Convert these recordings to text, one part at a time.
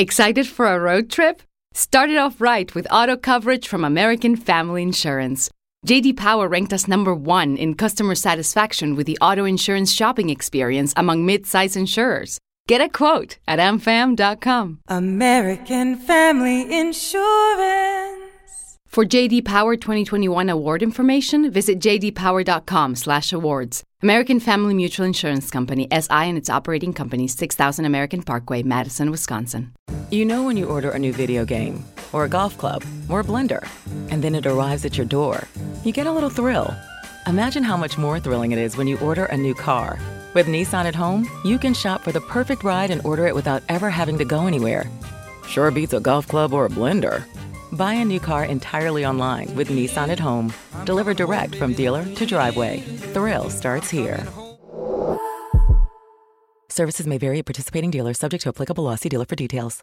Excited for a road trip? Start it off right with auto coverage from American Family Insurance. JD Power ranked us number 1 in customer satisfaction with the auto insurance shopping experience among mid-size insurers. Get a quote at amfam.com. American Family Insurance. For JD Power 2021 award information, visit jdpower.com/awards. American Family Mutual Insurance Company SI and its operating companies 6000 American Parkway, Madison, Wisconsin. You know when you order a new video game or a golf club or a blender and then it arrives at your door. You get a little thrill. Imagine how much more thrilling it is when you order a new car. With Nissan at home, you can shop for the perfect ride and order it without ever having to go anywhere. Sure beats a golf club or a blender. Buy a new car entirely online with Nissan at home. Delivered direct from dealer to driveway. Thrill starts here. Services may vary at participating dealers, subject to applicable. See dealer for details.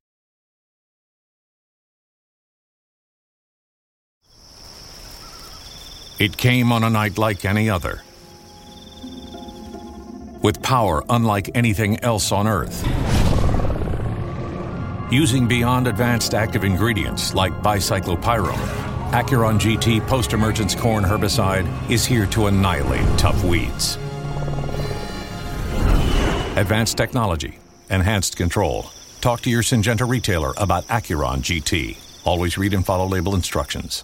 It came on a night like any other. With power unlike anything else on Earth. Using beyond advanced active ingredients like bicyclopyrrole, Acuron GT post emergence corn herbicide is here to annihilate tough weeds. Advanced technology, enhanced control. Talk to your Syngenta retailer about Acuron GT. Always read and follow label instructions.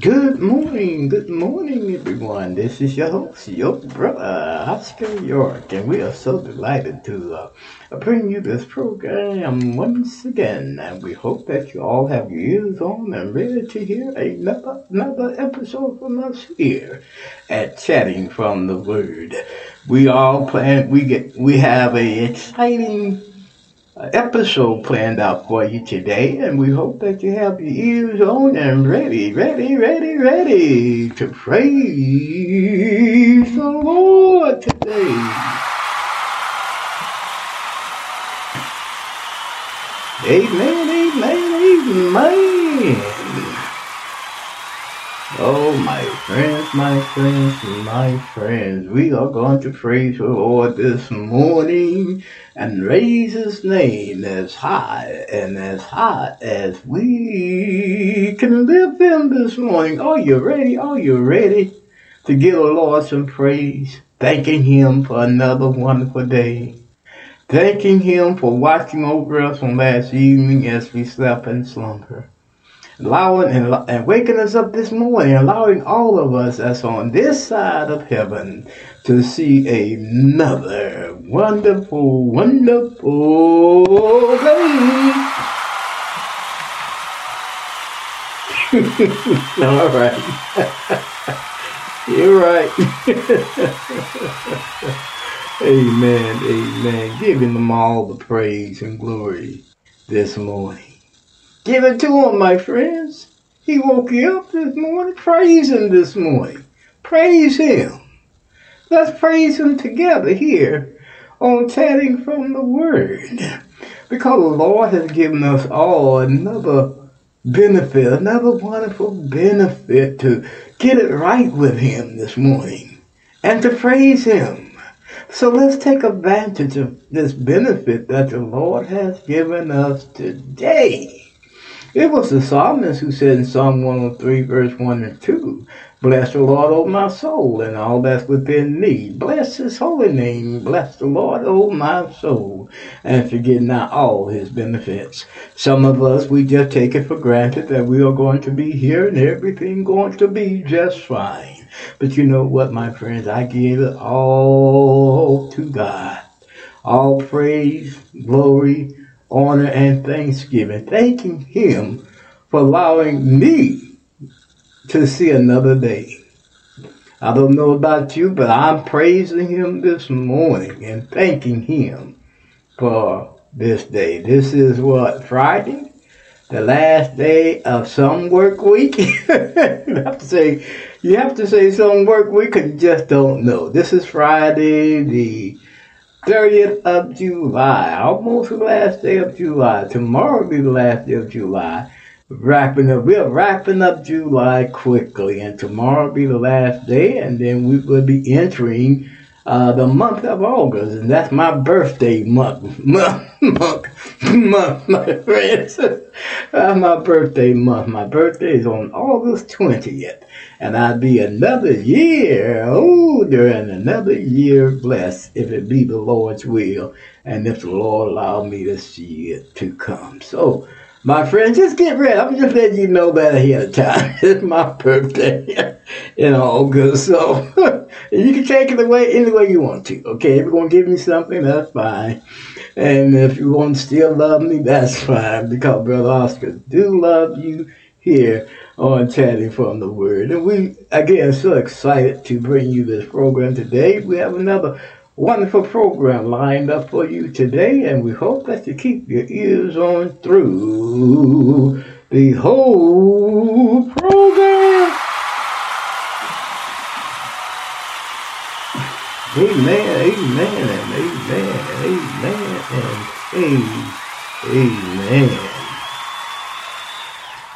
Good morning, good morning, everyone. This is your host, your brother, Oscar York, and we are so delighted to uh, bring you this program once again. And we hope that you all have your ears on and ready to hear another another episode from us here at Chatting from the Word. We all plan. We get. We have a exciting episode planned out for you today, and we hope that you have your ears on and ready, ready, ready, ready to praise the Lord today. Amen, amen, amen. Oh, my friends, my friends, my friends, we are going to praise the Lord this morning and raise his name as high and as high as we can lift him this morning. Are you ready? Are you ready to give the Lord some praise? Thanking him for another wonderful day. Thanking him for watching over us on last evening as we slept in slumber allowing and, and waking us up this morning, allowing all of us that's on this side of heaven to see another wonderful, wonderful day. all right. You're right. amen, amen. Giving them all the praise and glory this morning. Give it to him, my friends. He woke you up this morning. Praise him this morning. Praise him. Let's praise him together here on Chatting from the Word. Because the Lord has given us all another benefit, another wonderful benefit to get it right with him this morning and to praise him. So let's take advantage of this benefit that the Lord has given us today. It was the psalmist who said in Psalm 103, verse 1 and 2, Bless the Lord, O my soul, and all that's within me. Bless his holy name. Bless the Lord, O my soul, and forget not all his benefits. Some of us, we just take it for granted that we are going to be here and everything going to be just fine. But you know what, my friends? I give it all to God. All praise, glory, honor, and thanksgiving, thanking Him for allowing me to see another day. I don't know about you, but I'm praising him this morning and thanking him for this day. This is what, Friday? The last day of some work week? you have to say, you have to say some work week because you just don't know. This is Friday, the 30th of July, almost the last day of July. Tomorrow will be the last day of July. Wrapping up, we're wrapping up July quickly, and tomorrow will be the last day, and then we will be entering uh, the month of August, and that's my birthday month. Month, month, my friends. that's my birthday month. My birthday is on August 20th, and I'll be another year older and another year blessed if it be the Lord's will, and if the Lord allow me to see it to come. So, my friends, just get ready. I'm just letting you know that ahead of time. It's my birthday in August, so you can take it away any way you want to. Okay, if you want to give me something, that's fine. And if you want to still love me, that's fine. Because Brother Oscar do love you here on Chatting from the Word. And we, again, so excited to bring you this program today. We have another wonderful program lined up for you today, and we hope that you keep your ears on through the whole program. Amen, amen, amen, amen, and amen.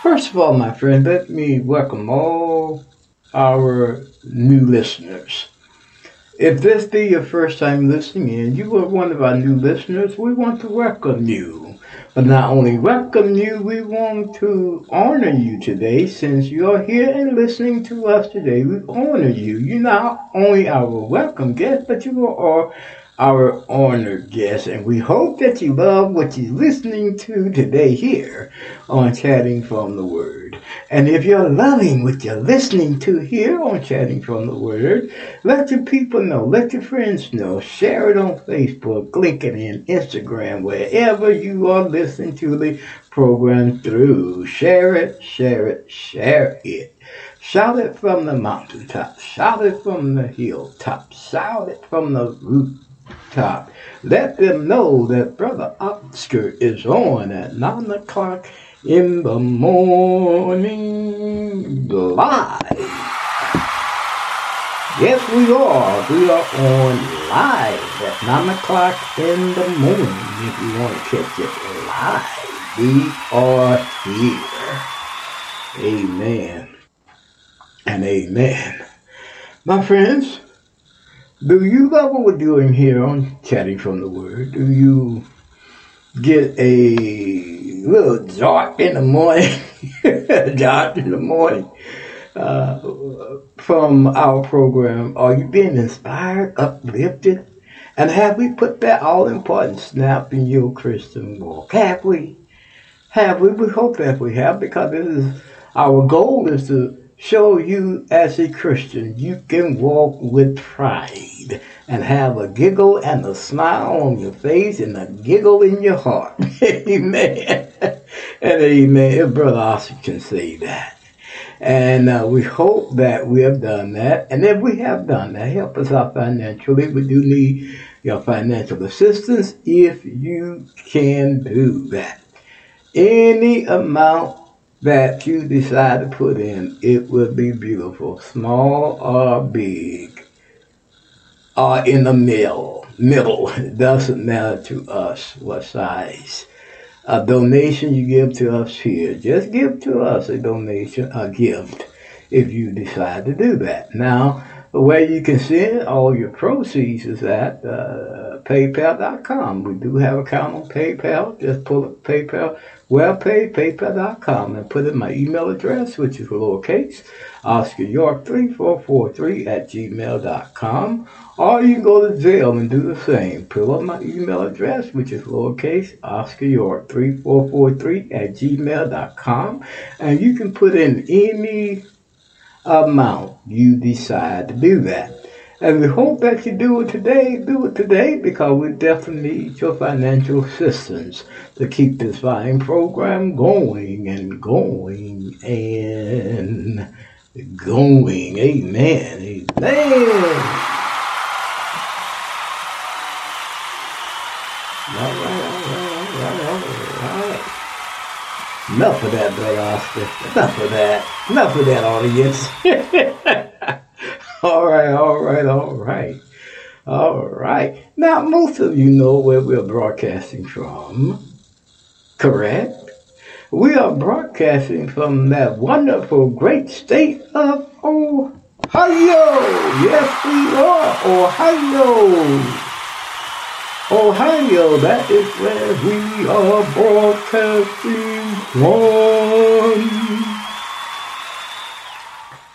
First of all, my friend, let me welcome all our new listeners. If this be your first time listening in, you are one of our new listeners, we want to welcome you. But not only welcome you, we want to honor you today since you're here and listening to us today. We honor you. You're not only our welcome guest, but you are our honored guest, and we hope that you love what you're listening to today here on Chatting from the Word. And if you're loving what you're listening to here on Chatting from the Word, let your people know, let your friends know, share it on Facebook, LinkedIn, Instagram, wherever you are listening to the program through. Share it, share it, share it. Shout it from the mountaintop. Shout it from the hilltop. Shout it from the rooftop. Let them know that Brother Oscar is on at 9 o'clock in the morning live. Yes, we are. We are on live at 9 o'clock in the morning. If you want to catch it live, we are here. Amen and amen. My friends, do you love what we're doing here on Chatting from the Word? Do you get a little dart in the morning, dart in the morning uh, from our program? Are you being inspired, uplifted? And have we put that all important snap in your Christian walk? Have we? Have we? We hope that we have because this is our goal is to show you as a Christian you can walk with pride and have a giggle and a smile on your face and a giggle in your heart. amen. and amen. If Brother Oscar can say that. And uh, we hope that we have done that. And if we have done that, help us out financially. We do need your financial assistance if you can do that. Any amount that you decide to put in, it will be beautiful, small or big, or in the middle. Middle. Doesn't matter to us what size. A donation you give to us here, just give to us a donation, a gift, if you decide to do that. Now, way you can send all your proceeds is at uh, paypal.com. We do have account on PayPal. Just pull up PayPal webpage, and put in my email address, which is lowercase, Oscar York 3443 at gmail.com. Or you can go to Zelle and do the same. Pull up my email address, which is lowercase, Oscar York 3443 at gmail.com. And you can put in any amount you decide to do that. And we hope that you do it today. Do it today because we definitely need your financial assistance to keep this fine program going and going and going. Amen. Amen. All right, all right, all right, all right. Enough of that, Brother Oscar. Enough of that. Enough of that, audience. all right, all right, all right. All right. Now, most of you know where we're broadcasting from, correct? We are broadcasting from that wonderful, great state of Ohio. Yes, we are. Ohio. Ohio, that is where we are broadcasting from.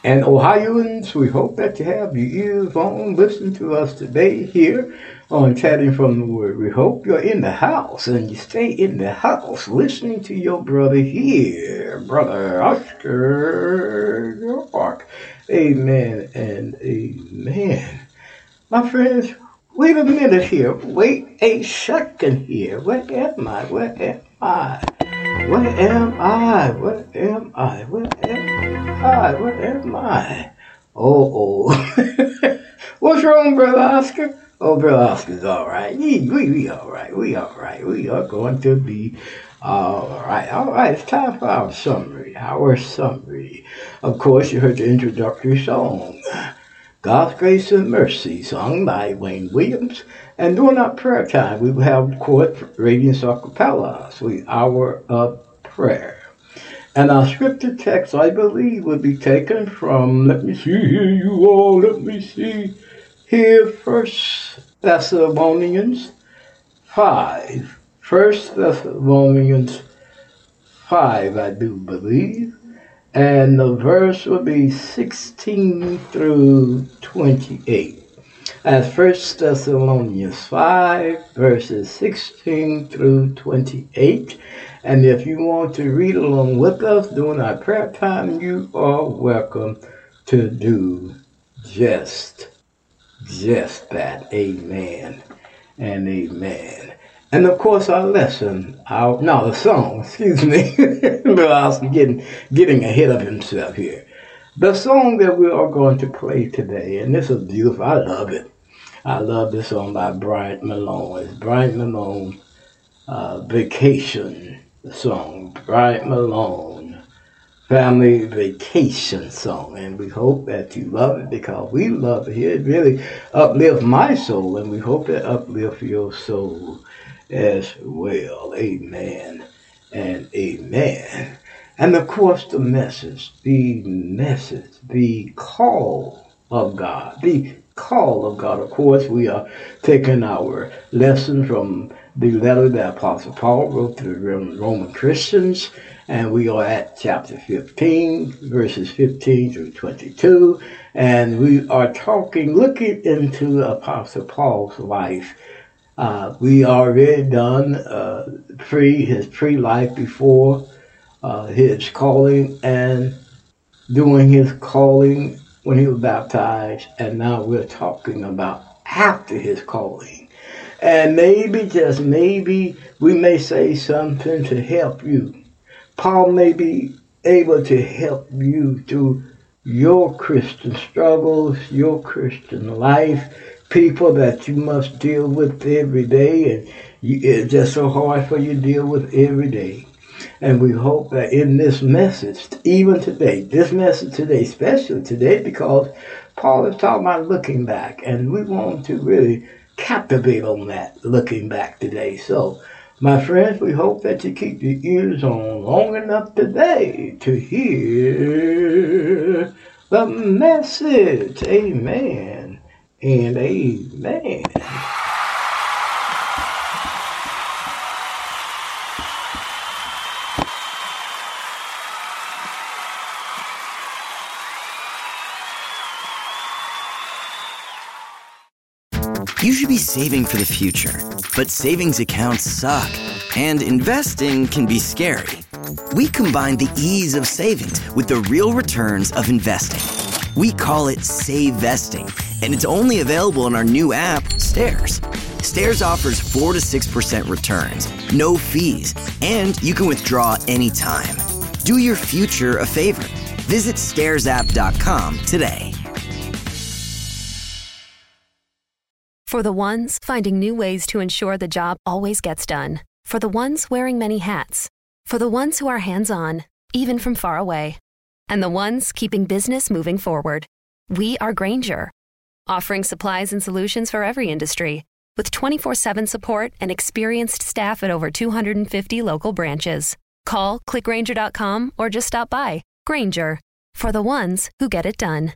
And Ohioans, we hope that you have your ears on, listen to us today here on Chatting from the Word. We hope you're in the house and you stay in the house listening to your brother here, Brother Oscar York. Amen and amen. My friends, Wait a minute here. Wait a second here. Where am I? Where am I? Where am I? Where am I? Where am I? Where am I? Oh, oh. What's wrong, Brother Oscar? Oh, Brother Oscar's all right. We, we, we all right. We all right. We are going to be all right. All right. It's time for our summary. Our summary. Of course, you heard the introductory song. God's Grace and Mercy, sung by Wayne Williams. And during our prayer time, we will have, of course, Radiance Acapella, sweet hour of prayer. And our scripture text, I believe, will be taken from, let me see here, you all, let me see here, First Thessalonians 5. First Thessalonians 5, I do believe and the verse will be 16 through 28. As 1 Thessalonians 5, verses 16 through 28. And if you want to read along with us during our prayer time, you are welcome to do just, just that. Amen and amen. And of course, our lesson, our no, the song, excuse me, Bill Austin getting getting ahead of himself here. The song that we are going to play today, and this is beautiful. I love it. I love this song by Brian Malone. It's Brian Malone uh, Vacation song. Brian Malone Family Vacation song. And we hope that you love it because we love it here. It really uplifts my soul, and we hope it uplifts your soul as well. Amen and amen. And of course, the message, the message, the call of God, the call of God. Of course, we are taking our lesson from the letter that Apostle Paul wrote to the Roman Christians, and we are at chapter 15, verses 15 through 22, and we are talking, looking into Apostle Paul's life uh, we already done uh, pre his pre life before uh, his calling and doing his calling when he was baptized, and now we're talking about after his calling. And maybe, just maybe, we may say something to help you. Paul may be able to help you through your Christian struggles, your Christian life, people that you must deal with every day, and you, it's just so hard for you to deal with every day. And we hope that in this message, even today, this message today, especially today, because Paul is talking about looking back, and we want to really captivate on that looking back today. So, my friends, we hope that you keep your ears on long enough today to hear the message. Amen and amen. You should be saving for the future, but savings accounts suck, and investing can be scary. We combine the ease of savings with the real returns of investing. We call it Save Vesting and it's only available in our new app, Stairs. Stairs offers 4 to 6% returns, no fees, and you can withdraw anytime. Do your future a favor. Visit StairsApp.com today. For the ones finding new ways to ensure the job always gets done. For the ones wearing many hats. For the ones who are hands on, even from far away. And the ones keeping business moving forward. We are Grainger, offering supplies and solutions for every industry with 24 7 support and experienced staff at over 250 local branches. Call clickgrainger.com or just stop by. Grainger for the ones who get it done.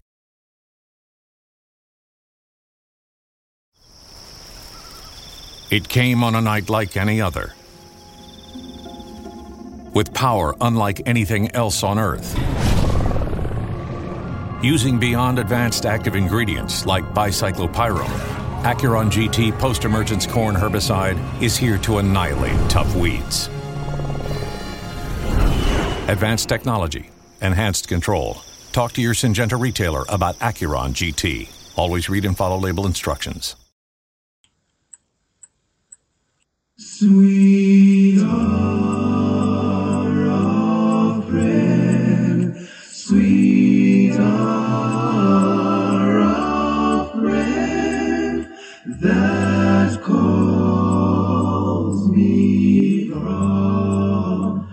It came on a night like any other. With power unlike anything else on Earth. Using beyond advanced active ingredients like bicyclopyrrole, Acuron GT post emergence corn herbicide is here to annihilate tough weeds. Advanced technology, enhanced control. Talk to your Syngenta retailer about Acuron GT. Always read and follow label instructions. Sweet that calls me from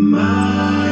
My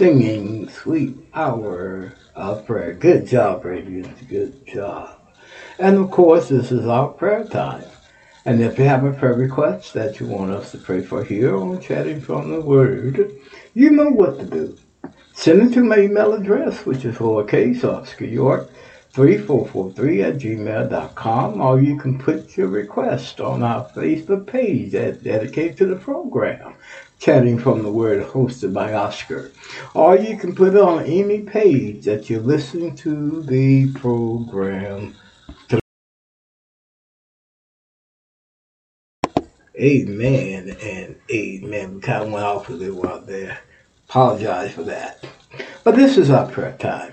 singing Sweet Hour of Prayer. Good job, Radiant. Good job. And of course, this is our prayer time. And if you have a prayer request that you want us to pray for here on Chatting from the Word, you know what to do. Send it to my email address, which is lowercase Oscar York 3443 at gmail.com, or you can put your request on our Facebook page that's dedicated to the program, Chatting from the Word, hosted by Oscar. Or you can put it on any page that you're listening to the program. Amen and amen. We kind of went off a little out there. Apologize for that. But this is our prayer time.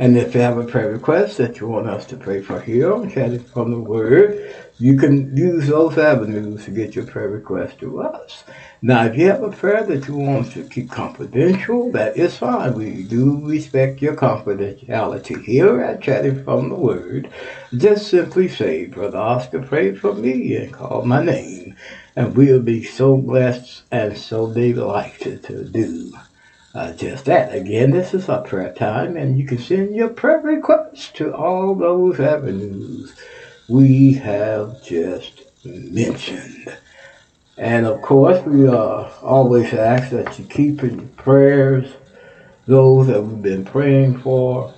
And if you have a prayer request that you want us to pray for here on Chatting from the Word, you can use those avenues to get your prayer request to us. Now, if you have a prayer that you want to keep confidential, that is fine. We do respect your confidentiality here at Chatting from the Word. Just simply say, Brother Oscar prayed for me and call my name. And we'll be so blessed and so delighted to do uh, just that. Again, this is our prayer time, and you can send your prayer requests to all those avenues we have just mentioned. And of course, we uh, always ask that you keep in your prayers those that we've been praying for,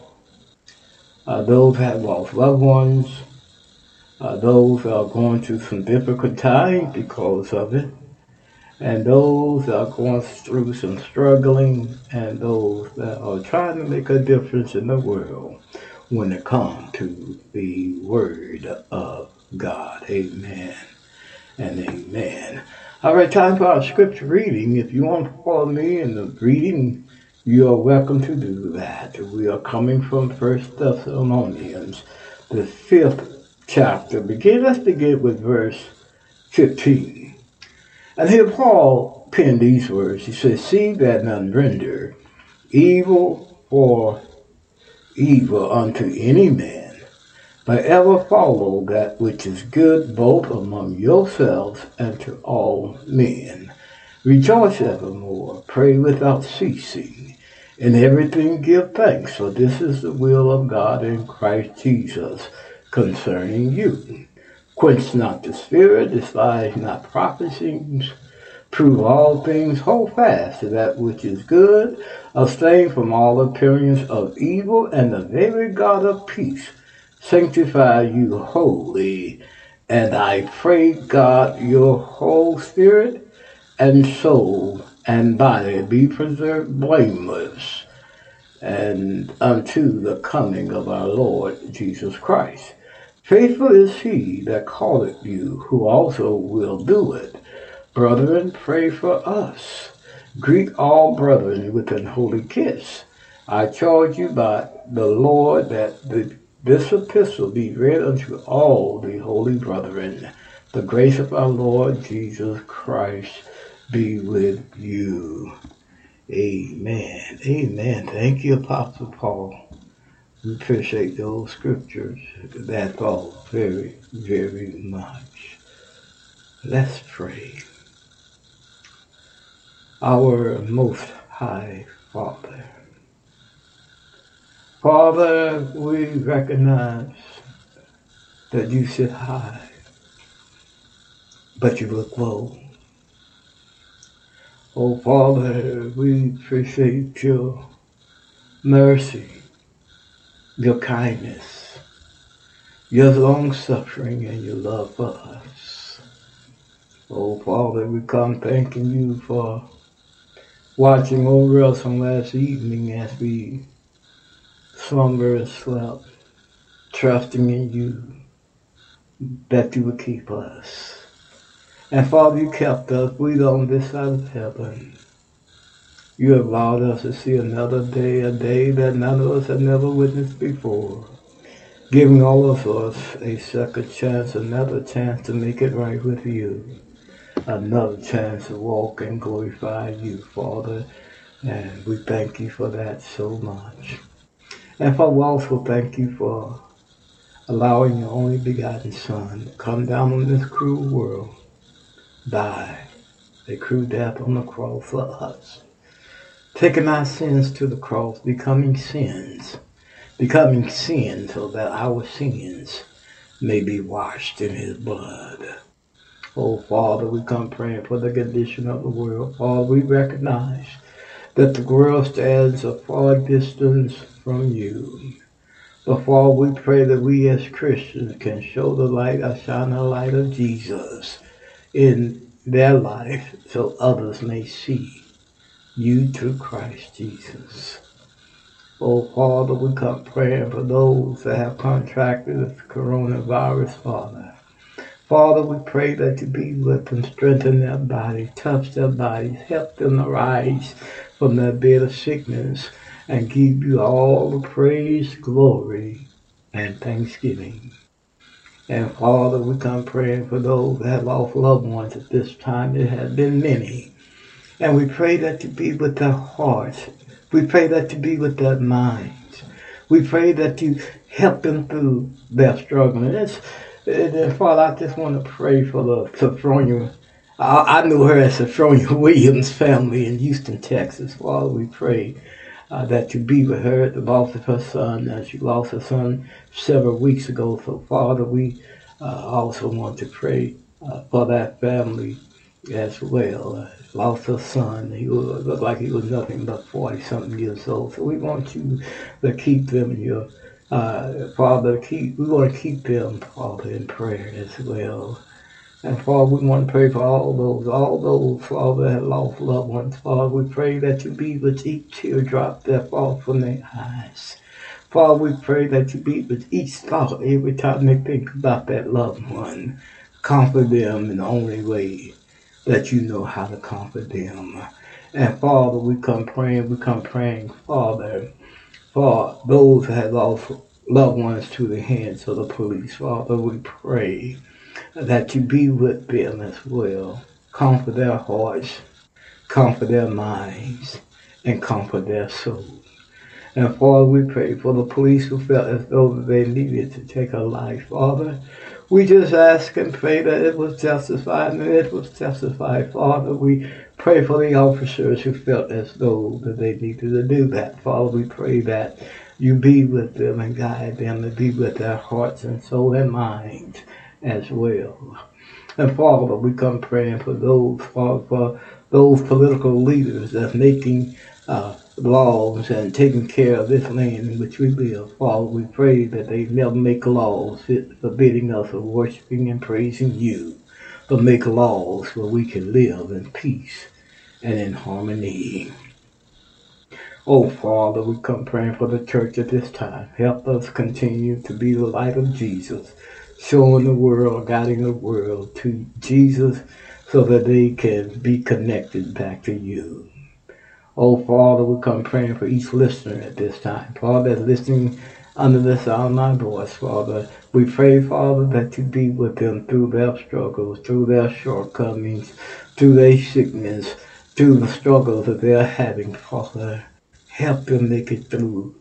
uh, those that have lost loved ones, uh, those that are going through some difficult times because of it, and those that are going through some struggling, and those that are trying to make a difference in the world when it comes to the Word of God. Amen and amen. All right, time for our scripture reading. If you want to follow me in the reading, you are welcome to do that. We are coming from First Thessalonians, the fifth chapter. Begin. Let's begin with verse fifteen. And here Paul penned these words. He says, "See that none render evil for evil unto any man, but ever follow that which is good both among yourselves and to all men. Rejoice evermore, pray without ceasing, in everything give thanks, for this is the will of God in Christ Jesus concerning you. Quench not the spirit, despise not prophecies, prove all things, hold fast to that which is good, abstain from all appearance of evil, and the very God of peace sanctify you wholly. And I pray God your whole spirit and soul and body be preserved blameless and unto the coming of our Lord Jesus Christ. Faithful is he that calleth you, who also will do it. Brethren, pray for us. Greet all brethren with an holy kiss. I charge you by the Lord that the, this epistle be read unto all the holy brethren. The grace of our Lord Jesus Christ be with you. Amen. Amen. Thank you, Apostle Paul. Appreciate those scriptures. That's all very, very much. Let's pray. Our Most High Father. Father, we recognize that you sit high, but you look low. Oh, Father, we appreciate your mercy, your kindness, your long suffering, and your love for us. Oh, Father, we come thanking you for watching over us on last evening as we slumber and slept, trusting in you that you would keep us. And Father, you kept us. We on this side of heaven. You have allowed us to see another day, a day that none of us have never witnessed before. Giving all of us a second chance, another chance to make it right with you. Another chance to walk and glorify you, Father. And we thank you for that so much. And Father, we also thank you for allowing your only begotten Son to come down on this cruel world, die a cruel death on the cross for us, taking our sins to the cross, becoming sins, becoming sin so that our sins may be washed in his blood. Oh, Father, we come praying for the condition of the world. Father, we recognize that the world stands a far distance from you. But Father, we pray that we as Christians can show the light, uh, shine the light of Jesus in their life so others may see you through Christ Jesus. Oh, Father, we come praying for those that have contracted the coronavirus, Father. Father, we pray that you be with them, strengthen their bodies, touch their bodies, help them arise from their bed of sickness, and give you all the praise, glory, and thanksgiving. And Father, we come praying for those that have lost loved ones at this time. There have been many. And we pray that to be with their hearts. We pray that to be with their minds. We pray that you help them through their struggle. And, it's, and Father, I just want to pray for the Sophronia. I, I knew her as Sophronia Williams family in Houston, Texas. Father, we pray uh, that you be with her at the loss of her son. Uh, she lost her son several weeks ago. So, Father, we uh, also want to pray uh, for that family as well. Uh, lost her son. He was, looked like he was nothing but 40 something years old. So, we want you to keep them in your uh, Father, keep we want to keep them, Father, in prayer as well. And Father, we want to pray for all those, all those, Father, that lost loved ones. Father, we pray that you be with each teardrop that falls from their eyes. Father, we pray that you be with each thought every time they think about that loved one. Comfort them in the only way that you know how to comfort them. And Father, we come praying, we come praying, Father, for those that have lost loved ones to the hands of the police. Father, we pray that you be with them as well. Comfort their hearts, comfort their minds, and comfort their souls. And Father, we pray for the police who felt as though they needed to take a life. Father, we just ask and pray that it was justified and it was justified. Father, we pray for the officers who felt as though that they needed to do that. Father, we pray that you be with them and guide them and be with their hearts and soul and minds as well. And Father, we come praying for those, Father, for those political leaders that's making uh, laws and taking care of this land in which we live. Father, we pray that they never make laws forbidding us of worshiping and praising you, but make laws where we can live in peace and in harmony. Oh, Father, we come praying for the church at this time. Help us continue to be the light of Jesus showing the world, guiding the world to Jesus so that they can be connected back to you. Oh, Father, we come praying for each listener at this time. Father, that's listening under the sound of my voice, Father. We pray, Father, that you be with them through their struggles, through their shortcomings, through their sickness, through the struggles that they're having, Father. Help them make it through.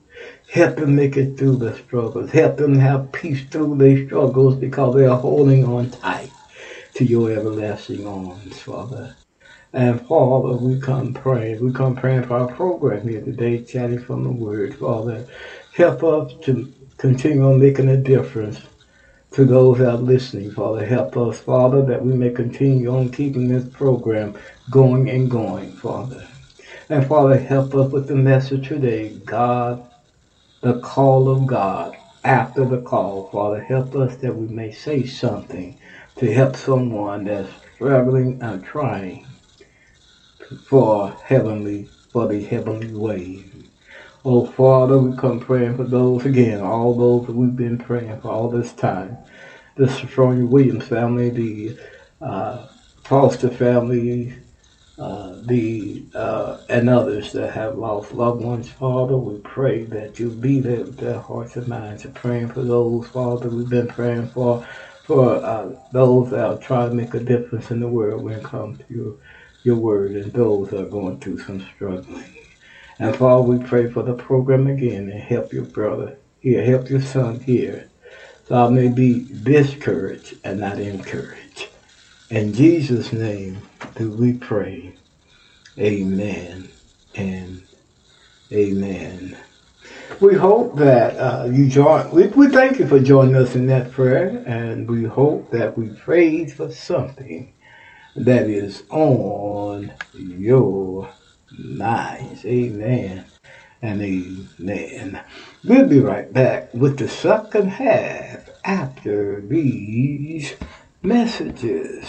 Help them make it through the struggles. Help them have peace through their struggles because they are holding on tight to your everlasting arms, Father. And Father, we come praying. We come praying for our program here today, chatting from the Word. Father, help us to continue on making a difference to those that are listening. Father, help us, Father, that we may continue on keeping this program going and going, Father. And Father, help us with the message today. God the call of God after the call. Father, help us that we may say something to help someone that's struggling and trying for heavenly, for the heavenly way. Oh, Father, we come praying for those again, all those that we've been praying for all this time. The Sophronia Williams family, the uh, Foster family, uh, the uh, and others that have lost loved ones, Father. We pray that you be there with their hearts and minds. We're praying for those, Father, we've been praying for, for uh, those that are trying to make a difference in the world when it comes to your, your word, and those that are going through some struggling. And Father, we pray for the program again and help your brother here, help your son here, so I may be discouraged and not encouraged. In Jesus' name do we pray. Amen and amen. We hope that uh, you join. We, we thank you for joining us in that prayer, and we hope that we prayed for something that is on your minds. Amen and amen. We'll be right back with the second half after these messages.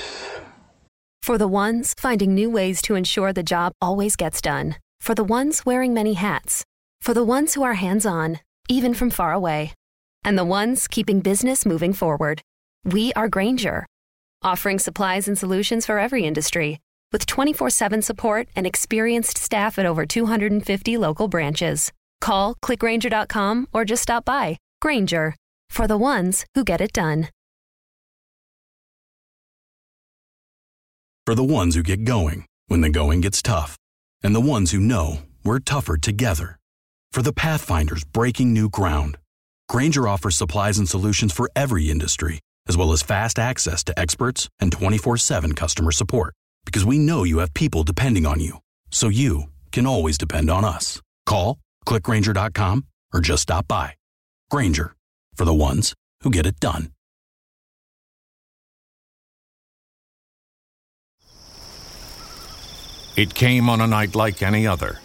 For the ones finding new ways to ensure the job always gets done. For the ones wearing many hats. For the ones who are hands on, even from far away. And the ones keeping business moving forward. We are Grainger, offering supplies and solutions for every industry. With 24 7 support and experienced staff at over 250 local branches. Call clickgrainger.com or just stop by. Grainger, for the ones who get it done. For the ones who get going when the going gets tough. And the ones who know we're tougher together. For the Pathfinders breaking new ground. Grainger offers supplies and solutions for every industry, as well as fast access to experts and 24 7 customer support. Because we know you have people depending on you. So you can always depend on us. Call, clickgrainger.com, or just stop by. Grainger, for the ones who get it done. It came on a night like any other.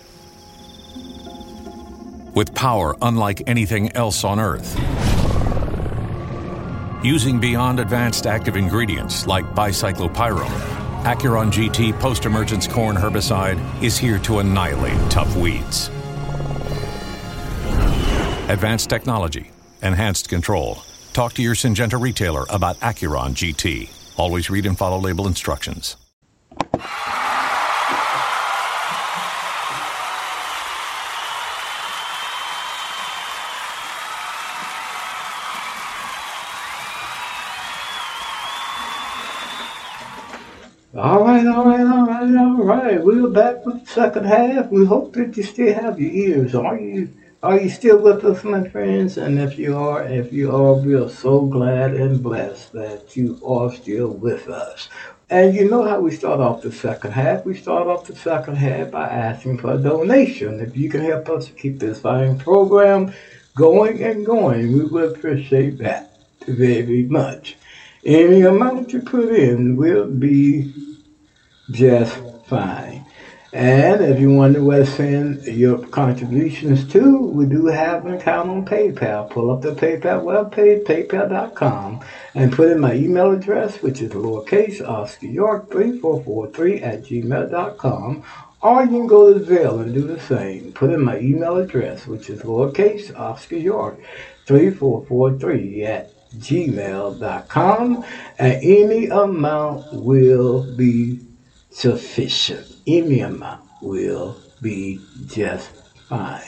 With power unlike anything else on Earth. Using beyond advanced active ingredients like bicyclopyrrole, Acuron GT post emergence corn herbicide is here to annihilate tough weeds. Advanced technology, enhanced control. Talk to your Syngenta retailer about Acuron GT. Always read and follow label instructions. All right, all right, all right, all right. We're back with the second half. We hope that you still have your ears. Are you are you still with us, my friends? And if you are, if you are, we are so glad and blessed that you are still with us. And you know how we start off the second half? We start off the second half by asking for a donation. If you can help us keep this fine program going and going, we would appreciate that very much. Any amount you put in will be just fine. And if you wonder where to send your contributions to, we do have an account on PayPal. Pull up the PayPal webpage, paypal.com, and put in my email address, which is lowercase Oscar York 3443 at gmail.com. Or you can go to Zelle and do the same. Put in my email address, which is lowercase Oscar York 3443 at gmail.com. And any amount will be sufficient. Any amount will be just fine.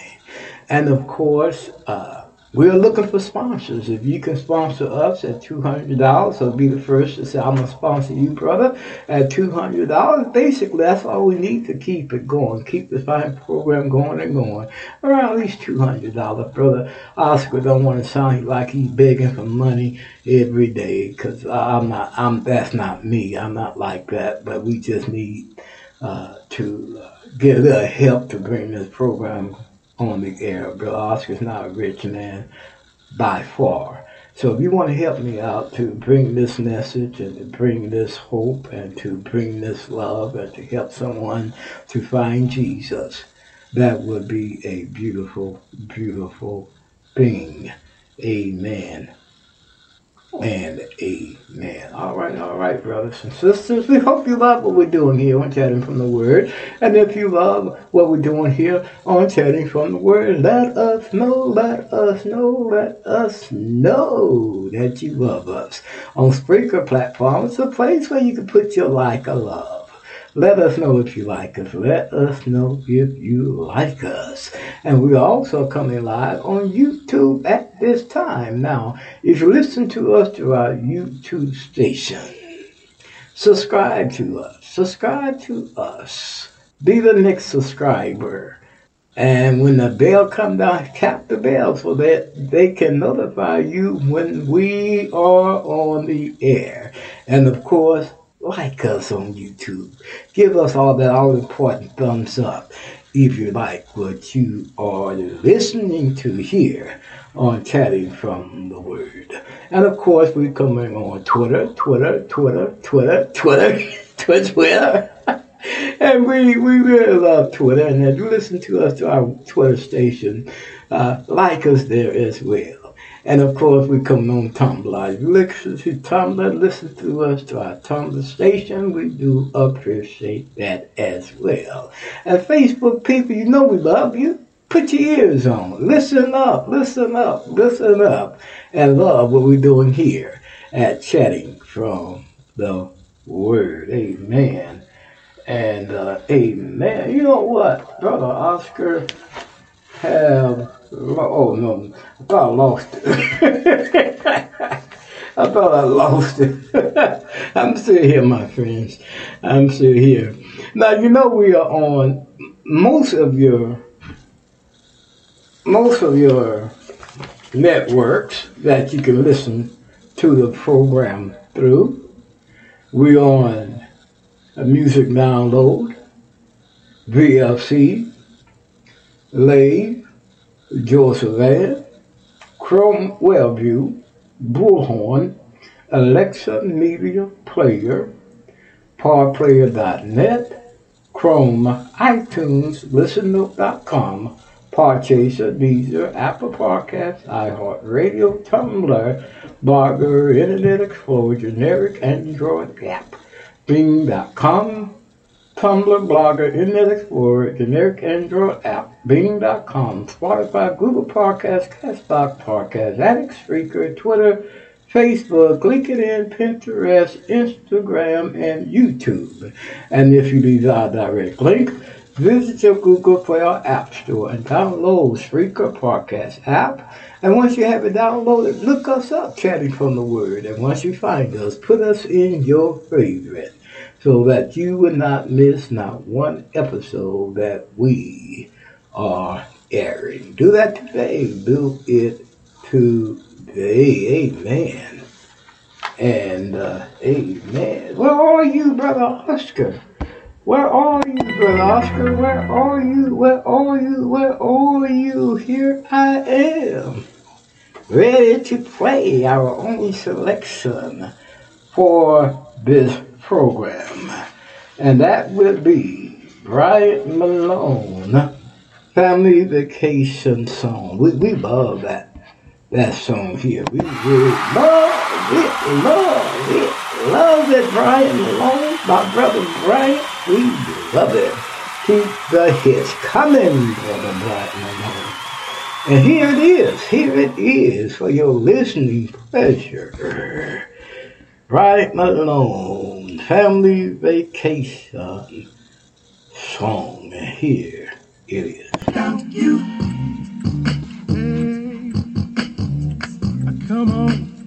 And of course, uh, we're looking for sponsors. If you can sponsor us at $200, so be the first to say, I'm going to sponsor you, brother, at $200. Basically, that's all we need to keep it going, keep the fine program going and going. Around at least $200, brother. Oscar don't want to sound like he's begging for money every day, because I'm not, I'm, that's not me. I'm not like that, but we just need uh, to uh, get a little help to bring this program on the air. Bill Oscar's not a rich man by far. So if you want to help me out to bring this message and to bring this hope and to bring this love and to help someone to find Jesus, that would be a beautiful, beautiful thing. Amen and amen. All right, all right, brothers and sisters. We hope you love what we're doing here on Chatting from the Word. And if you love what we're doing here on Chatting from the Word, let us know, let us know, let us know that you love us. On Spreaker platform, it's a place where you can put your like a love. Let us know if you like us. Let us know if you like us. And we're also coming live on YouTube at this time. Now, if you listen to us through our YouTube station, subscribe to us. Subscribe to us. Be the next subscriber. And when the bell come down, tap the bell so that they can notify you when we are on the air. And of course, like us on YouTube. Give us all that all important thumbs up if you like what you are listening to here on Chatting from the Word. And of course, we're coming on Twitter, Twitter, Twitter, Twitter, Twitter, Twitter, Twitter. and we, we really love Twitter. And if you listen to us to our Twitter station, uh, like us there as well. And of course, we come on Tumblr. Listen to Tumblr, listen to us to our Tumblr station. We do appreciate that as well. And Facebook people, you know we love you. Put your ears on. Listen up, listen up, listen up, and love what we're doing here at Chatting from the Word. Amen. And uh, amen. You know what, Brother Oscar have Oh no, I thought I lost it. I thought I lost it. I'm still here, my friends. I'm still here. Now you know we are on most of your most of your networks that you can listen to the program through. We're on a music download, VLC, Lave, Joseph Chrome WebView, Bullhorn, Alexa Media Player, ParPlayer.net, Chrome, iTunes, ListenNote.com, Podchaser, Deezer, Apple Podcasts, iHeartRadio, Tumblr, Blogger, Internet Explorer, generic Android app, Bing.com, Tumblr, Blogger, Internet Explorer, generic Android app, Bing.com, Spotify, Google Podcasts, Castbox Podcast, Addict Spreaker, Twitter, Facebook, LinkedIn, Pinterest, Instagram, and YouTube. And if you desire direct link, visit your Google Play or App Store and download Spreaker Podcast app. And once you have it downloaded, look us up, Chatting from the Word. And once you find us, put us in your favorite so that you would not miss not one episode that we are airing. Do that today. Do it today. Amen. And uh, amen. Where are you, Brother Oscar? Where are you, Brother Oscar? Where are you? Where are you? Where are you? Here I am. Ready to play our only selection for this program. And that will be Brian Malone, Family Vacation Song. We, we love that that song here. We really love it, love it, love it, Brian Malone, my brother Brian. We love it. Keep the hits coming, brother Brian Malone. And here it is, here it is for your listening pleasure. Brian Malone, Family Vacation Song. And here it is. Come on,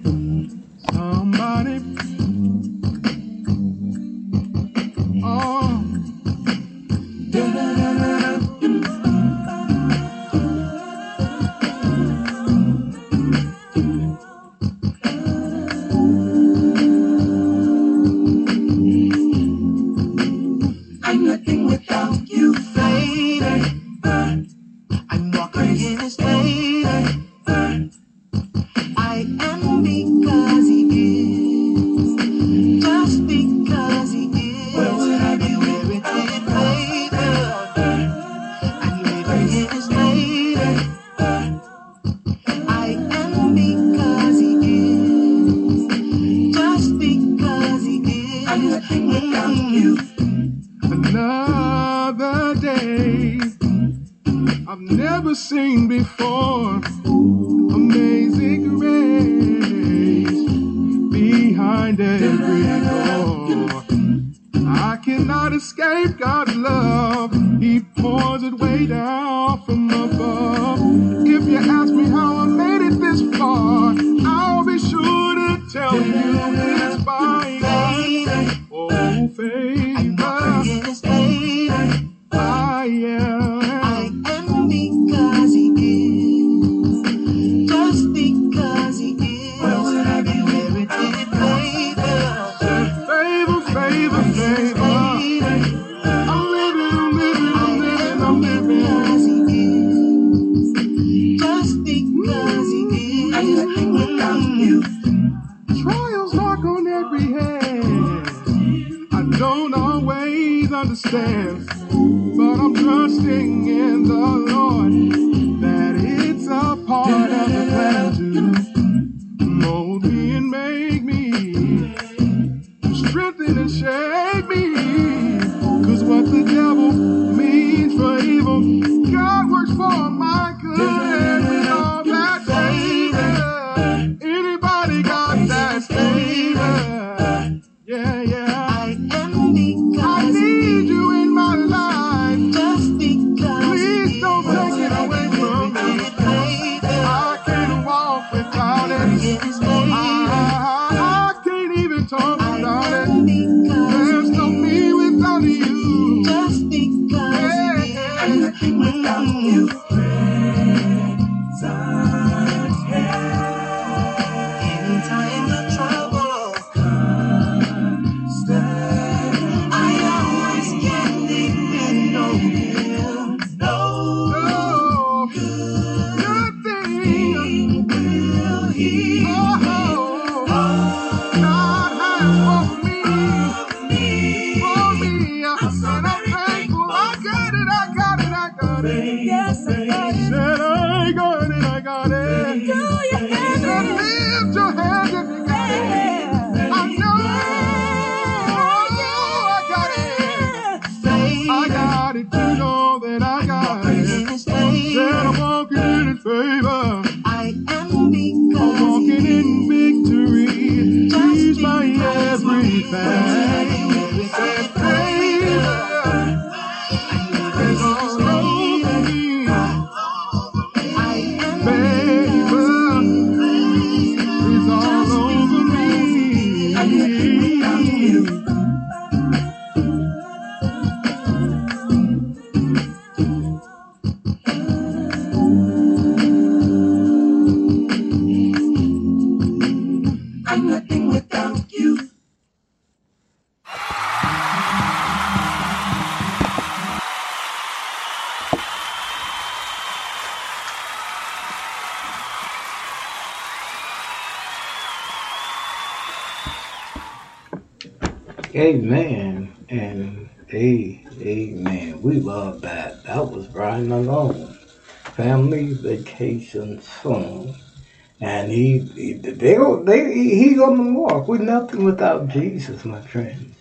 they, go- they, he's on the mark. We're nothing without Jesus, my friends.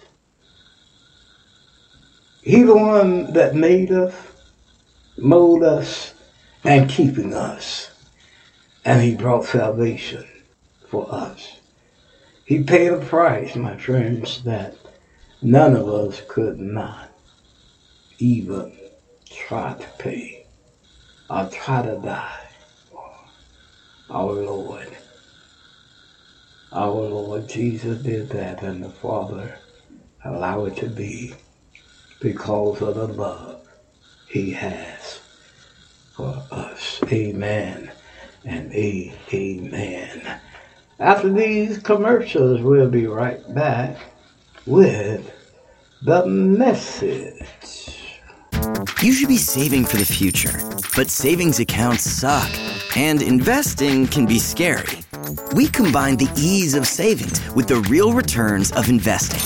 He the one that made us, molded us, and keeping us. And he brought salvation for us. He paid a price, my friends, that none of us could not even try to pay or try to die for our Lord. Our Lord Jesus did that, and the Father allowed it to be because of the love He has for us. Amen and amen. After these commercials, we'll be right back with the message. You should be saving for the future, but savings accounts suck, and investing can be scary. We combine the ease of savings with the real returns of investing.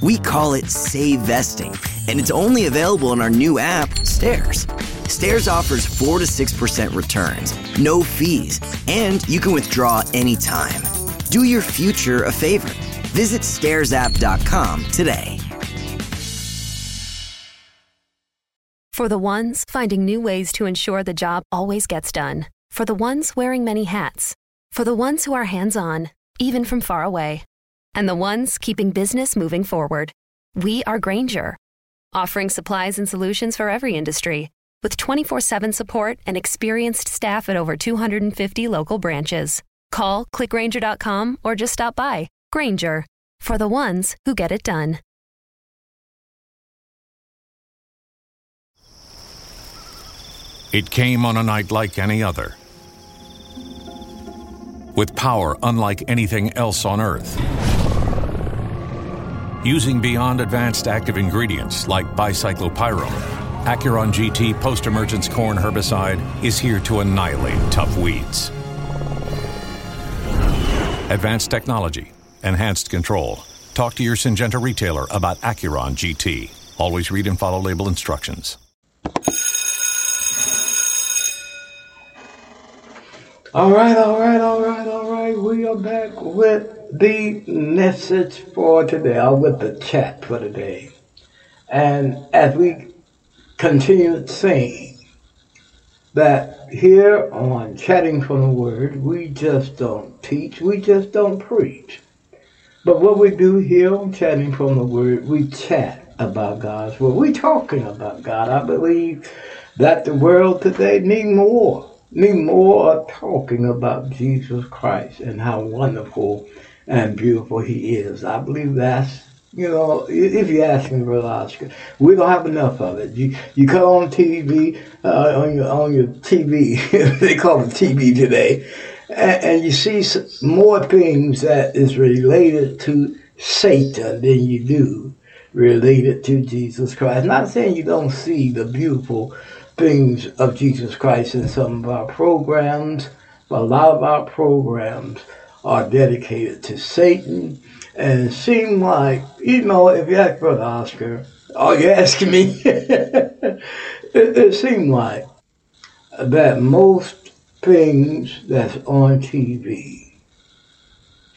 We call it Save Vesting, and it's only available in our new app, Stairs. Stairs offers 4 to 6% returns, no fees, and you can withdraw anytime. Do your future a favor. Visit stairsapp.com today. For the ones finding new ways to ensure the job always gets done. For the ones wearing many hats. For the ones who are hands on, even from far away. And the ones keeping business moving forward. We are Grainger, offering supplies and solutions for every industry. With 24 7 support and experienced staff at over 250 local branches. Call clickgrainger.com or just stop by. Grainger, for the ones who get it done. It came on a night like any other. With power unlike anything else on Earth. Using beyond advanced active ingredients like bicyclopyrrole, Acuron GT post emergence corn herbicide is here to annihilate tough weeds. Advanced technology, enhanced control. Talk to your Syngenta retailer about Acuron GT. Always read and follow label instructions. All right, all right, all right, all right. We are back with the message for today, or with the chat for today. And as we continue saying that here on Chatting from the Word, we just don't teach, we just don't preach. But what we do here on Chatting from the Word, we chat about God's Word. We're talking about God. I believe that the world today need more, need more talking about Jesus Christ and how wonderful and beautiful He is. I believe that's you know, if you ask me, Brother Oscar, we don't have enough of it. You you come on TV, uh, on your on your TV, they call it TV today, and, and you see more things that is related to Satan than you do related to Jesus Christ. Not saying you don't see the beautiful things of Jesus Christ in some of our programs, but a lot of our programs are dedicated to Satan. And it seemed like, you know, if you ask Brother Oscar, oh, you're asking me, it, it seemed like that most things that's on TV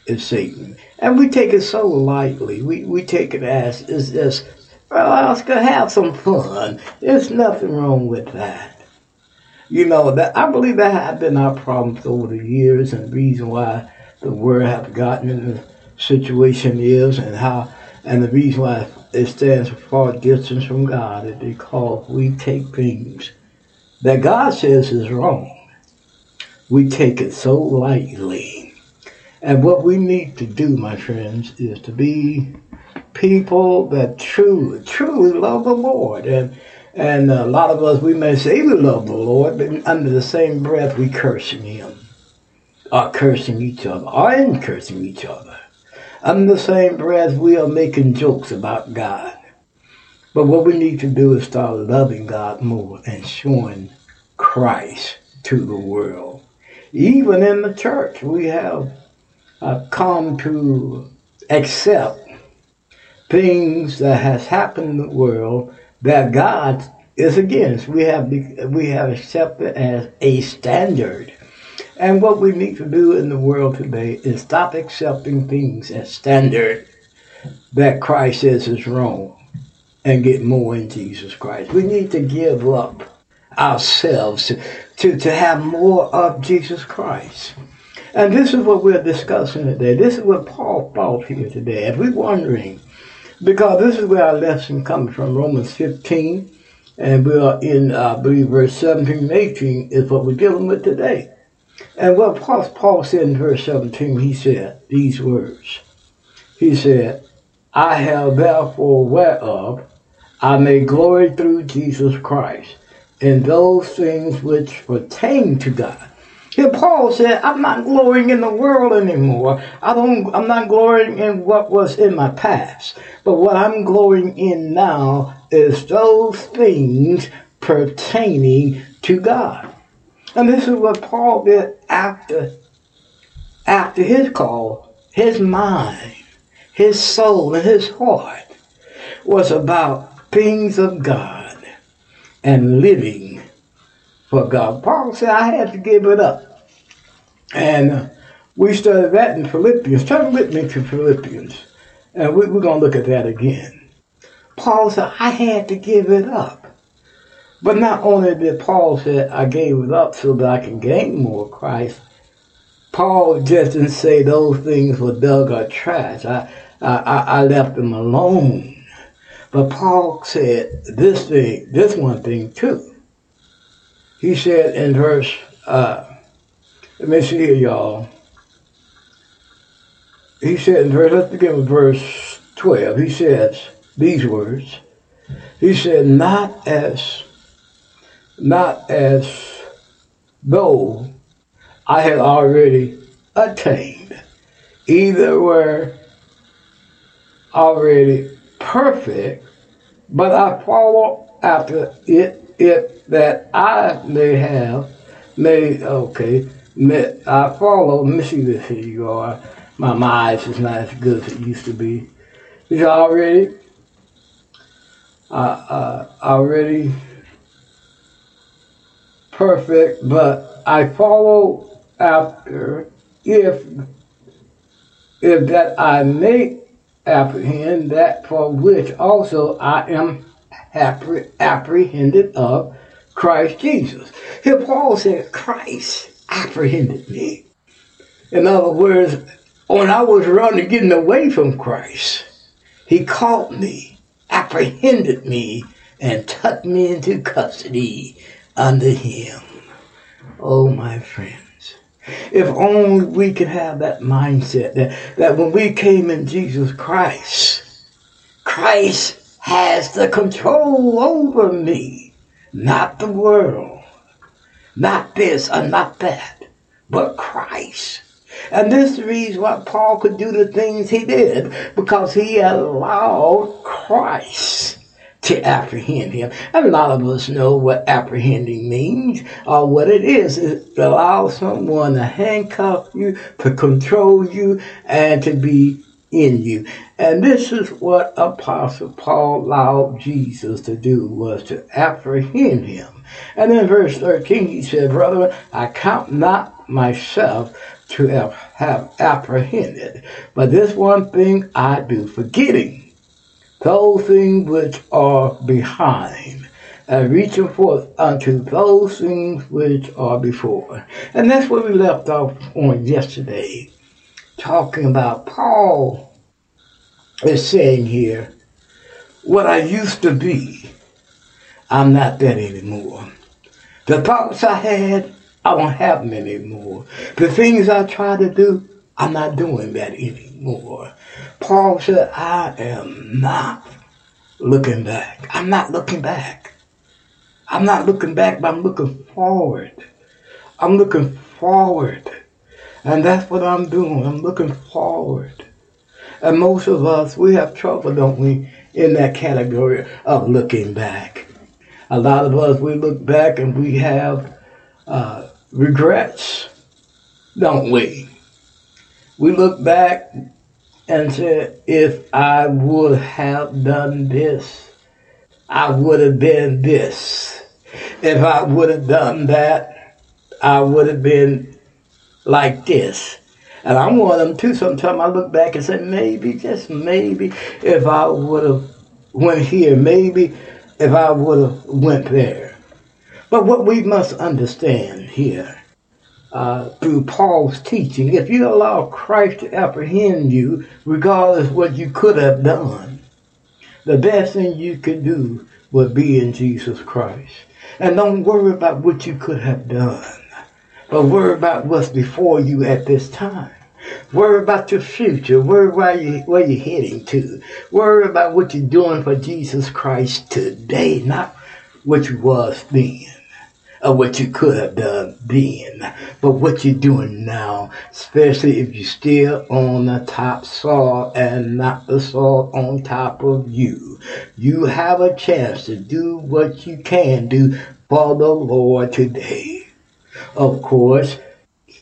is Satan. And we take it so lightly. We, we take it as, is just, well, Oscar, have some fun. There's nothing wrong with that. You know, that I believe that have been our problems over the years and the reason why the world have gotten in the situation is and how and the reason why it stands far distance from God is because we take things that God says is wrong. We take it so lightly. And what we need to do, my friends, is to be people that truly, truly love the Lord. And and a lot of us, we may say we love the Lord, but under the same breath, we cursing Him, are cursing each other, or in cursing each other. Under the same breath, we are making jokes about God. But what we need to do is start loving God more and showing Christ to the world. Even in the church, we have uh, come to accept things that has happened in the world that God is against. We have we have accepted as a standard. And what we need to do in the world today is stop accepting things as standard that Christ says is wrong and get more in Jesus Christ. We need to give up ourselves to, to, to have more of Jesus Christ. And this is what we're discussing today. This is what Paul thought here today. If we're wondering, because this is where our lesson comes from, Romans 15, and we are in, uh, I believe, verse 17 and 18 is what we're dealing with today. And what Paul Paul said in verse 17, he said these words. He said, I have therefore whereof I may glory through Jesus Christ in those things which pertain to God. Here Paul said, I'm not glorying in the world anymore. I don't I'm not glorying in what was in my past. But what I'm glorying in now is those things pertaining to God. And this is what Paul did after after his call, his mind, his soul, and his heart was about things of God and living for God. Paul said, I had to give it up. And uh, we studied that in Philippians. Turn with me to Philippians. And we, we're going to look at that again. Paul said, I had to give it up. But not only did Paul say, I gave it up so that I can gain more Christ, Paul just didn't say those things were dug or trash. I, I, I left them alone. But Paul said this thing, this one thing too. He said in verse, uh, let me see here, y'all. He said in verse, let's begin with verse 12. He says these words. He said, not as, not as though I had already attained, either were already perfect, but I follow after it, it that I may have, may, okay, may, I follow, let me see this here, you are. My, eyes is not as good as it used to be. He's already, uh, uh, already perfect, but I follow after if if that I may apprehend that for which also I am appre- apprehended of Christ Jesus. Here Paul said, Christ apprehended me. In other words, when I was running, getting away from Christ, he caught me, apprehended me, and took me into custody under him. Oh, my friends. If only we could have that mindset that, that when we came in Jesus Christ, Christ has the control over me, not the world, not this and not that, but Christ. And this is why Paul could do the things he did, because he allowed Christ to apprehend him. And a lot of us know what apprehending means or what it is. It allows someone to handcuff you, to control you, and to be in you. And this is what Apostle Paul allowed Jesus to do, was to apprehend him. And in verse 13 he said, Brother, I count not myself to have, have apprehended, but this one thing I do, forgetting those things which are behind, and reaching forth unto those things which are before. And that's where we left off on yesterday, talking about Paul is saying here, what I used to be, I'm not that anymore. The thoughts I had, I don't have them anymore. The things I try to do, I'm not doing that anymore. Paul said, I am not looking back. I'm not looking back. I'm not looking back, but I'm looking forward. I'm looking forward. And that's what I'm doing. I'm looking forward. And most of us, we have trouble, don't we, in that category of looking back. A lot of us, we look back and we have uh, regrets, don't we? We look back and say, if I would have done this, I would have been this. If I would have done that, I would have been like this. And I'm one of them too. Sometimes I look back and say, maybe, just maybe, if I would have went here, maybe if I would have went there. But what we must understand here, uh, through Paul's teaching, if you allow Christ to apprehend you, regardless what you could have done, the best thing you could do would be in Jesus Christ. And don't worry about what you could have done, but worry about what's before you at this time. Worry about your future. Worry where, you, where you're heading to. Worry about what you're doing for Jesus Christ today, not what you was then or what you could have done then, but what you're doing now, especially if you're still on the top soil and not the soil on top of you. You have a chance to do what you can do for the Lord today. Of course,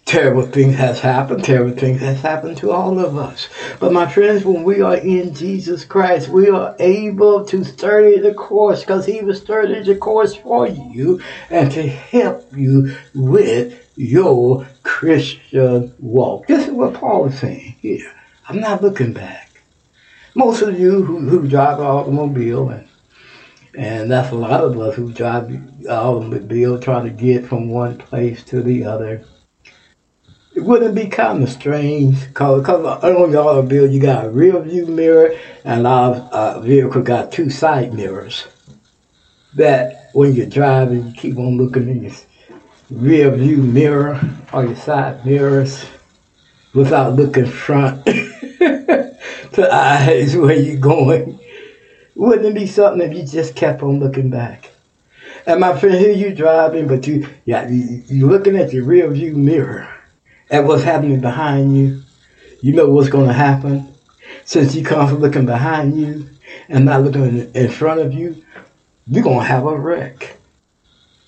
terrible things has happened. Terrible things has happened to all of us. But my friends, when we are in Jesus Christ, we are able to study the course because He was studying the course for you and to help you with your Christian walk. This is what Paul is saying here. I'm not looking back. Most of you who, who drive an automobile and and that's a lot of us who drive the automobile trying to get from one place to the other it wouldn't be kind of strange because on your automobile you got a rear view mirror and of uh, vehicles got two side mirrors. That when you're driving, you keep on looking in your rear view mirror or your side mirrors without looking front to eyes where you're going. Wouldn't it be something if you just kept on looking back? And my friend, here you driving, but you, yeah, you, you're looking at your rear view mirror at what's happening behind you. You know what's going to happen. Since you come from looking behind you and not looking in- front of you, you're going to have a wreck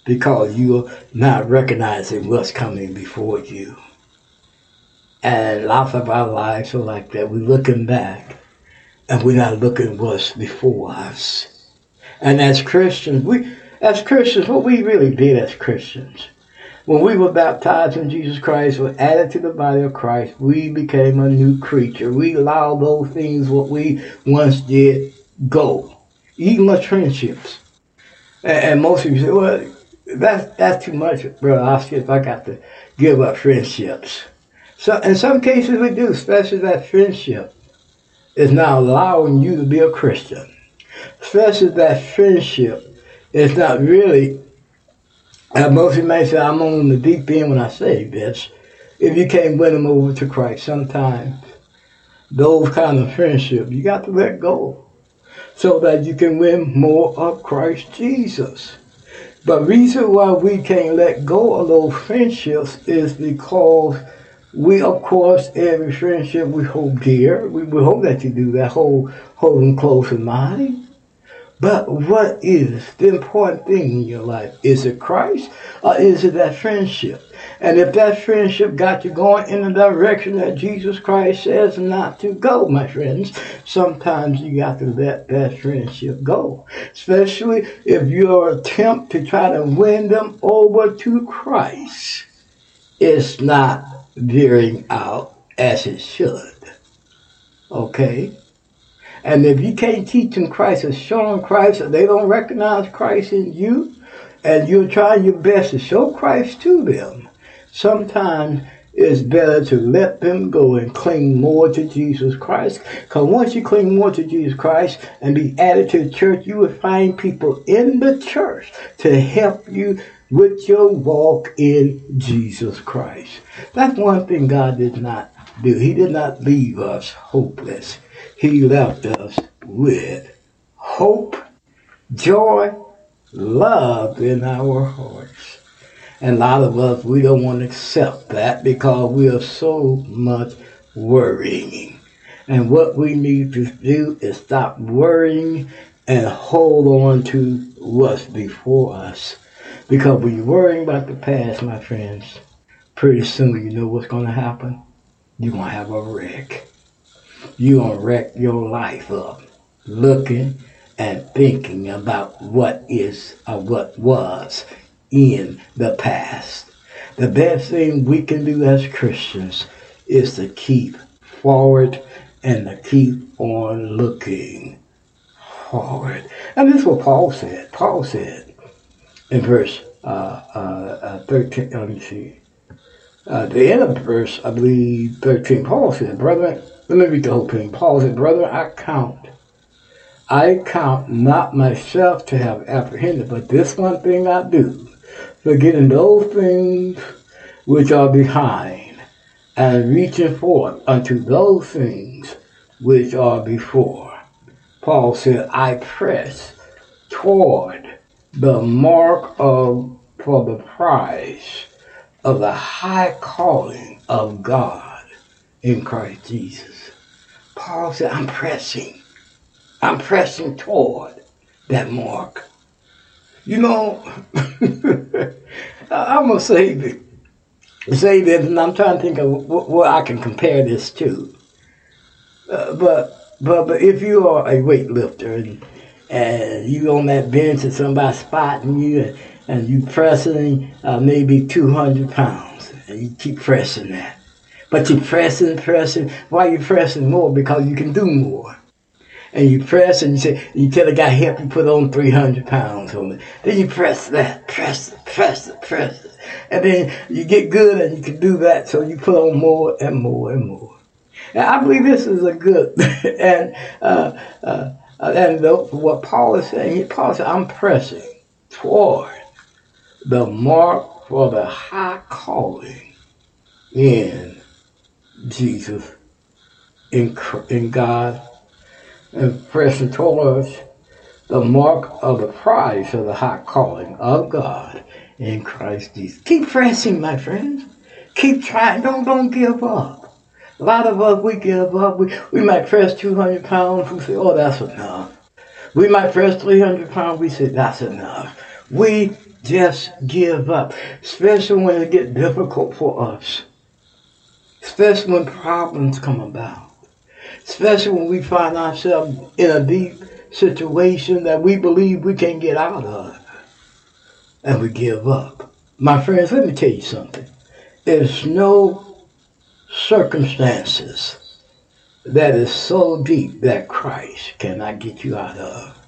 because you're not recognizing what's coming before you. And lots of our lives are like that. We're looking back and we're not looking what's before us. And as Christians, we as Christians, what we really did as Christians, when we were baptized in Jesus Christ, were added to the body of Christ, we became a new creature. We allowed those things what we once did go. Even my friendships. And, and most of you say, well, that's that's too much, brother. See if I got to give up friendships. So in some cases we do, especially that friendship is not allowing you to be a Christian. Especially that friendship is not really and most of you may say I'm on the deep end when I say this. If you can't win them over to Christ, sometimes those kind of friendships you got to let go so that you can win more of Christ Jesus. But reason why we can't let go of those friendships is because we, of course, every friendship we hold dear. We, we hope that you do that, hold, hold them close in mind. But what is the important thing in your life? Is it Christ or is it that friendship? And if that friendship got you going in the direction that Jesus Christ says not to go, my friends, sometimes you got to let that friendship go. Especially if your attempt to try to win them over to Christ is not veering out as it should. Okay? And if you can't teach them Christ or show them Christ, or they don't recognize Christ in you, and you're trying your best to show Christ to them, sometimes it's better to let them go and cling more to Jesus Christ. Because once you cling more to Jesus Christ and be added to the church, you will find people in the church to help you with your walk in Jesus Christ. That's one thing God did not do. He did not leave us hopeless. He left us with hope, joy, love in our hearts. And a lot of us, we don't want to accept that because we are so much worrying. And what we need to do is stop worrying and hold on to what's before us. Because when you're worrying about the past, my friends, pretty soon you know what's going to happen. You're going to have a wreck. You're going to wreck your life up looking and thinking about what is or what was in the past. The best thing we can do as Christians is to keep forward and to keep on looking forward. And this is what Paul said. Paul said in verse uh, uh, uh, 13, let me see. Uh, the end of verse, I believe, 13, Paul said, Brethren, let me read the whole thing. Paul said, Brethren, I count I count not myself to have apprehended, but this one thing I do, forgetting those things which are behind, and reaching forth unto those things which are before. Paul said, I press toward the mark of for the prize of the high calling of God in Christ Jesus. Paul said, I'm pressing. I'm pressing toward that mark. You know, I'm gonna say this, say this, and I'm trying to think of what, what I can compare this to. Uh, but but but if you are a weightlifter and and you on that bench and somebody spotting you and, and you pressing uh, maybe 200 pounds and you keep pressing that. But you pressing, pressing. Why are you pressing more? Because you can do more. and you press and you say you tell the guy help you put on 300 pounds on it then you press that press it press it press it and then you get good and you can do that so you put on more and more and more i believe this is a good and uh, uh, uh, what paul is saying paul said i'm pressing toward the mark for the high calling in jesus in, in god and pressing towards the mark of the prize of the high calling of God in Christ Jesus. Keep pressing, my friends. Keep trying. Don't don't give up. A lot of us we give up. We we might press two hundred pounds. We say, oh, that's enough. We might press three hundred pounds. We say, that's enough. We just give up, especially when it gets difficult for us. Especially when problems come about especially when we find ourselves in a deep situation that we believe we can't get out of and we give up. My friends, let me tell you something. There's no circumstances that is so deep that Christ cannot get you out of.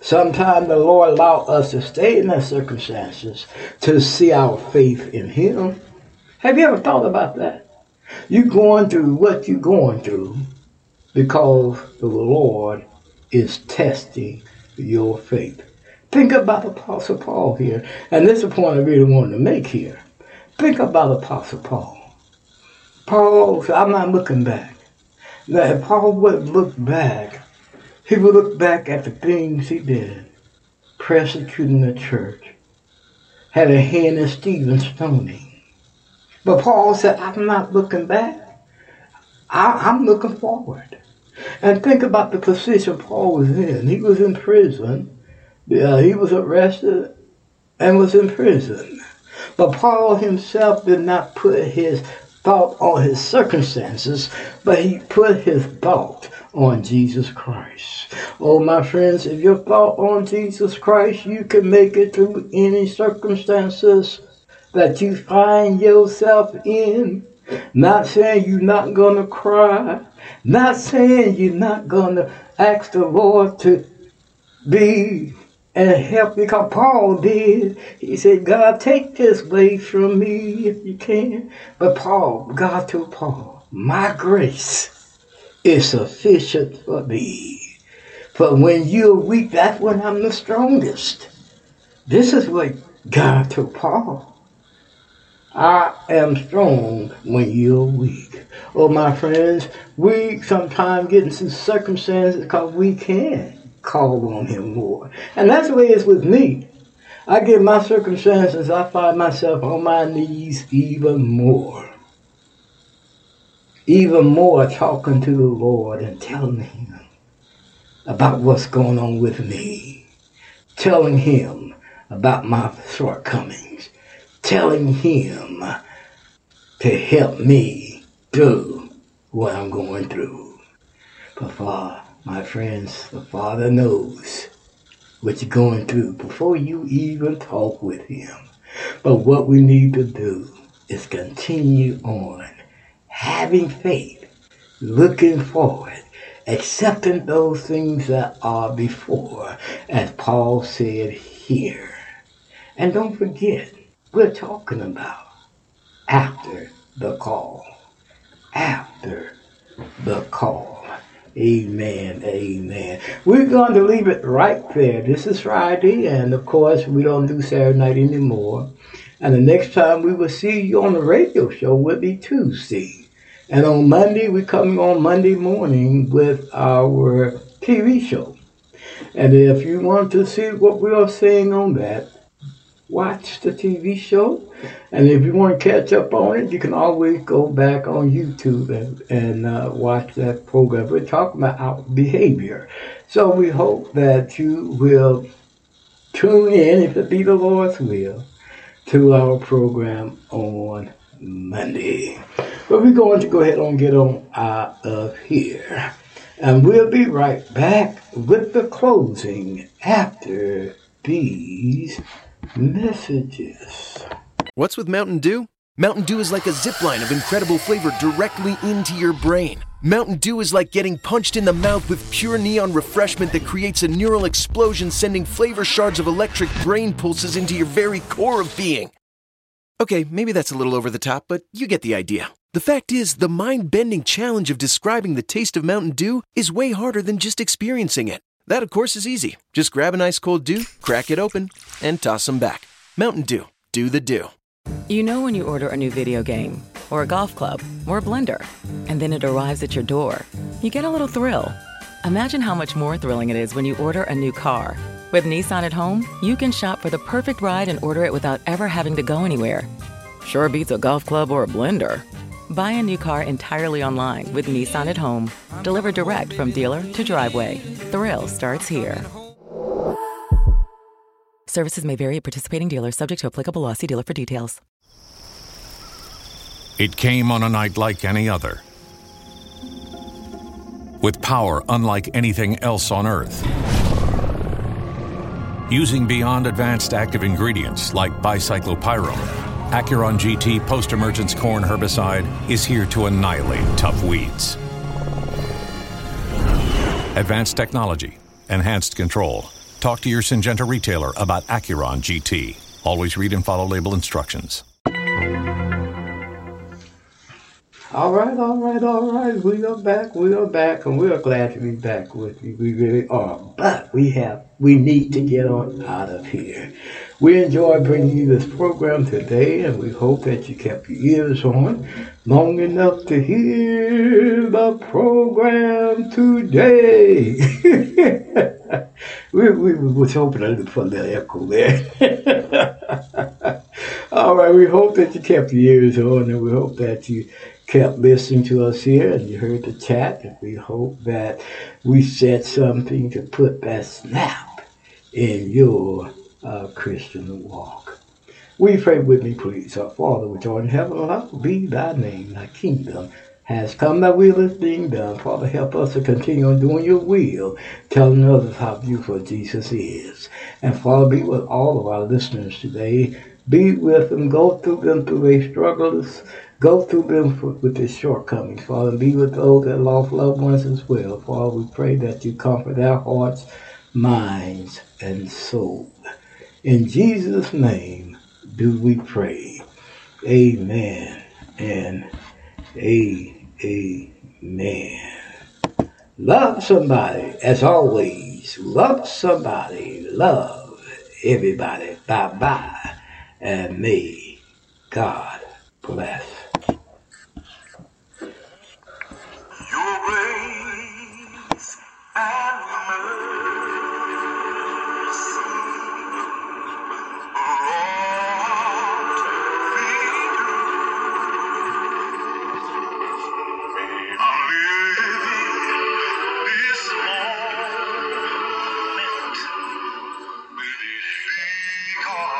Sometimes the Lord allows us to stay in those circumstances to see our faith in Him. Have you ever thought about that? You're going through what you're going through because the Lord is testing your faith. Think about Apostle Paul here, and this is the point I really wanted to make here. Think about Apostle Paul. Paul said, I'm not looking back. Now, if Paul would look back, he would look back at the things he did, persecuting the church, had a hand in Stephen stoning. But Paul said, I'm not looking back. I, I'm looking forward. And think about the position Paul was in. He was in prison. Yeah, he was arrested and was in prison. But Paul himself did not put his thought on his circumstances, but he put his thought on Jesus Christ. Oh, my friends, if your thought on Jesus Christ, you can make it through any circumstances that you find yourself in. Not saying you're not going to cry. Not saying you're not going to ask the Lord to be and help me because Paul did. He said, God, take this away from me if you can. But Paul, God told Paul, my grace is sufficient for me. For when you're weak, that's when I'm the strongest. This is what God told Paul. I am strong when you're weak. Oh, my friends, we sometimes get into circumstances because we can call on Him more. And that's the way it's with me. I get my circumstances, I find myself on my knees even more. Even more talking to the Lord and telling Him about what's going on with me. Telling Him about my shortcomings telling him to help me through what I'm going through. But Father, my friends, the Father knows what you're going through before you even talk with him. But what we need to do is continue on having faith, looking forward, accepting those things that are before, as Paul said here. And don't forget, we're talking about after the call. After the call. Amen. Amen. We're going to leave it right there. This is Friday, and of course, we don't do Saturday night anymore. And the next time we will see you on the radio show will be Tuesday. And on Monday, we're coming on Monday morning with our TV show. And if you want to see what we are saying on that, watch the TV show. And if you want to catch up on it, you can always go back on YouTube and, and uh, watch that program. We're talking about behavior. So we hope that you will tune in, if it be the Lord's will, to our program on Monday. But we're going to go ahead and get on out of here. And we'll be right back with the closing after these messages. What's with Mountain Dew? Mountain Dew is like a zip line of incredible flavor directly into your brain. Mountain Dew is like getting punched in the mouth with pure neon refreshment that creates a neural explosion, sending flavor shards of electric brain pulses into your very core of being. Okay, maybe that's a little over the top, but you get the idea. The fact is, the mind bending challenge of describing the taste of Mountain Dew is way harder than just experiencing it. That, of course, is easy. Just grab an ice cold dew, crack it open, and toss them back. Mountain Dew. Do the dew. You know when you order a new video game, or a golf club, or a blender, and then it arrives at your door, you get a little thrill. Imagine how much more thrilling it is when you order a new car. With Nissan at home, you can shop for the perfect ride and order it without ever having to go anywhere. Sure beats a golf club or a blender. Buy a new car entirely online with Nissan at home. Delivered direct from dealer to driveway. Thrill starts here. Services may vary at participating dealers, subject to applicable. See dealer for details. It came on a night like any other. With power unlike anything else on Earth. Using beyond advanced active ingredients like bicyclopyrone, Acuron GT post emergence corn herbicide is here to annihilate tough weeds. Advanced technology, enhanced control. Talk to your Syngenta retailer about Acuron GT. Always read and follow label instructions. All right, all right, all right. We are back. We are back, and we are glad to be back with you. We really are. But we have, we need to get on out of here. We enjoy bringing you this program today, and we hope that you kept your ears on long enough to hear the program today. we, we we was hoping to for a little echo there. All right, we hope that you kept your ears on, and we hope that you kept listening to us here and you heard the chat. And we hope that we said something to put that snap in your uh, Christian walk. We pray with me, please. Our Father, which art in heaven, hallowed be thy name. Thy kingdom has come, thy will is being done. Father, help us to continue on doing your will, telling others how beautiful Jesus is. And Father, be with all of our listeners today. Be with them, go through them through their struggles, go through them with their shortcomings, Father. and Be with those that lost loved ones as well. Father, we pray that you comfort their hearts, minds, and soul. In Jesus' name do we pray. Amen and amen. Love somebody, as always. Love somebody. Love everybody. Bye bye. And may God bless. Because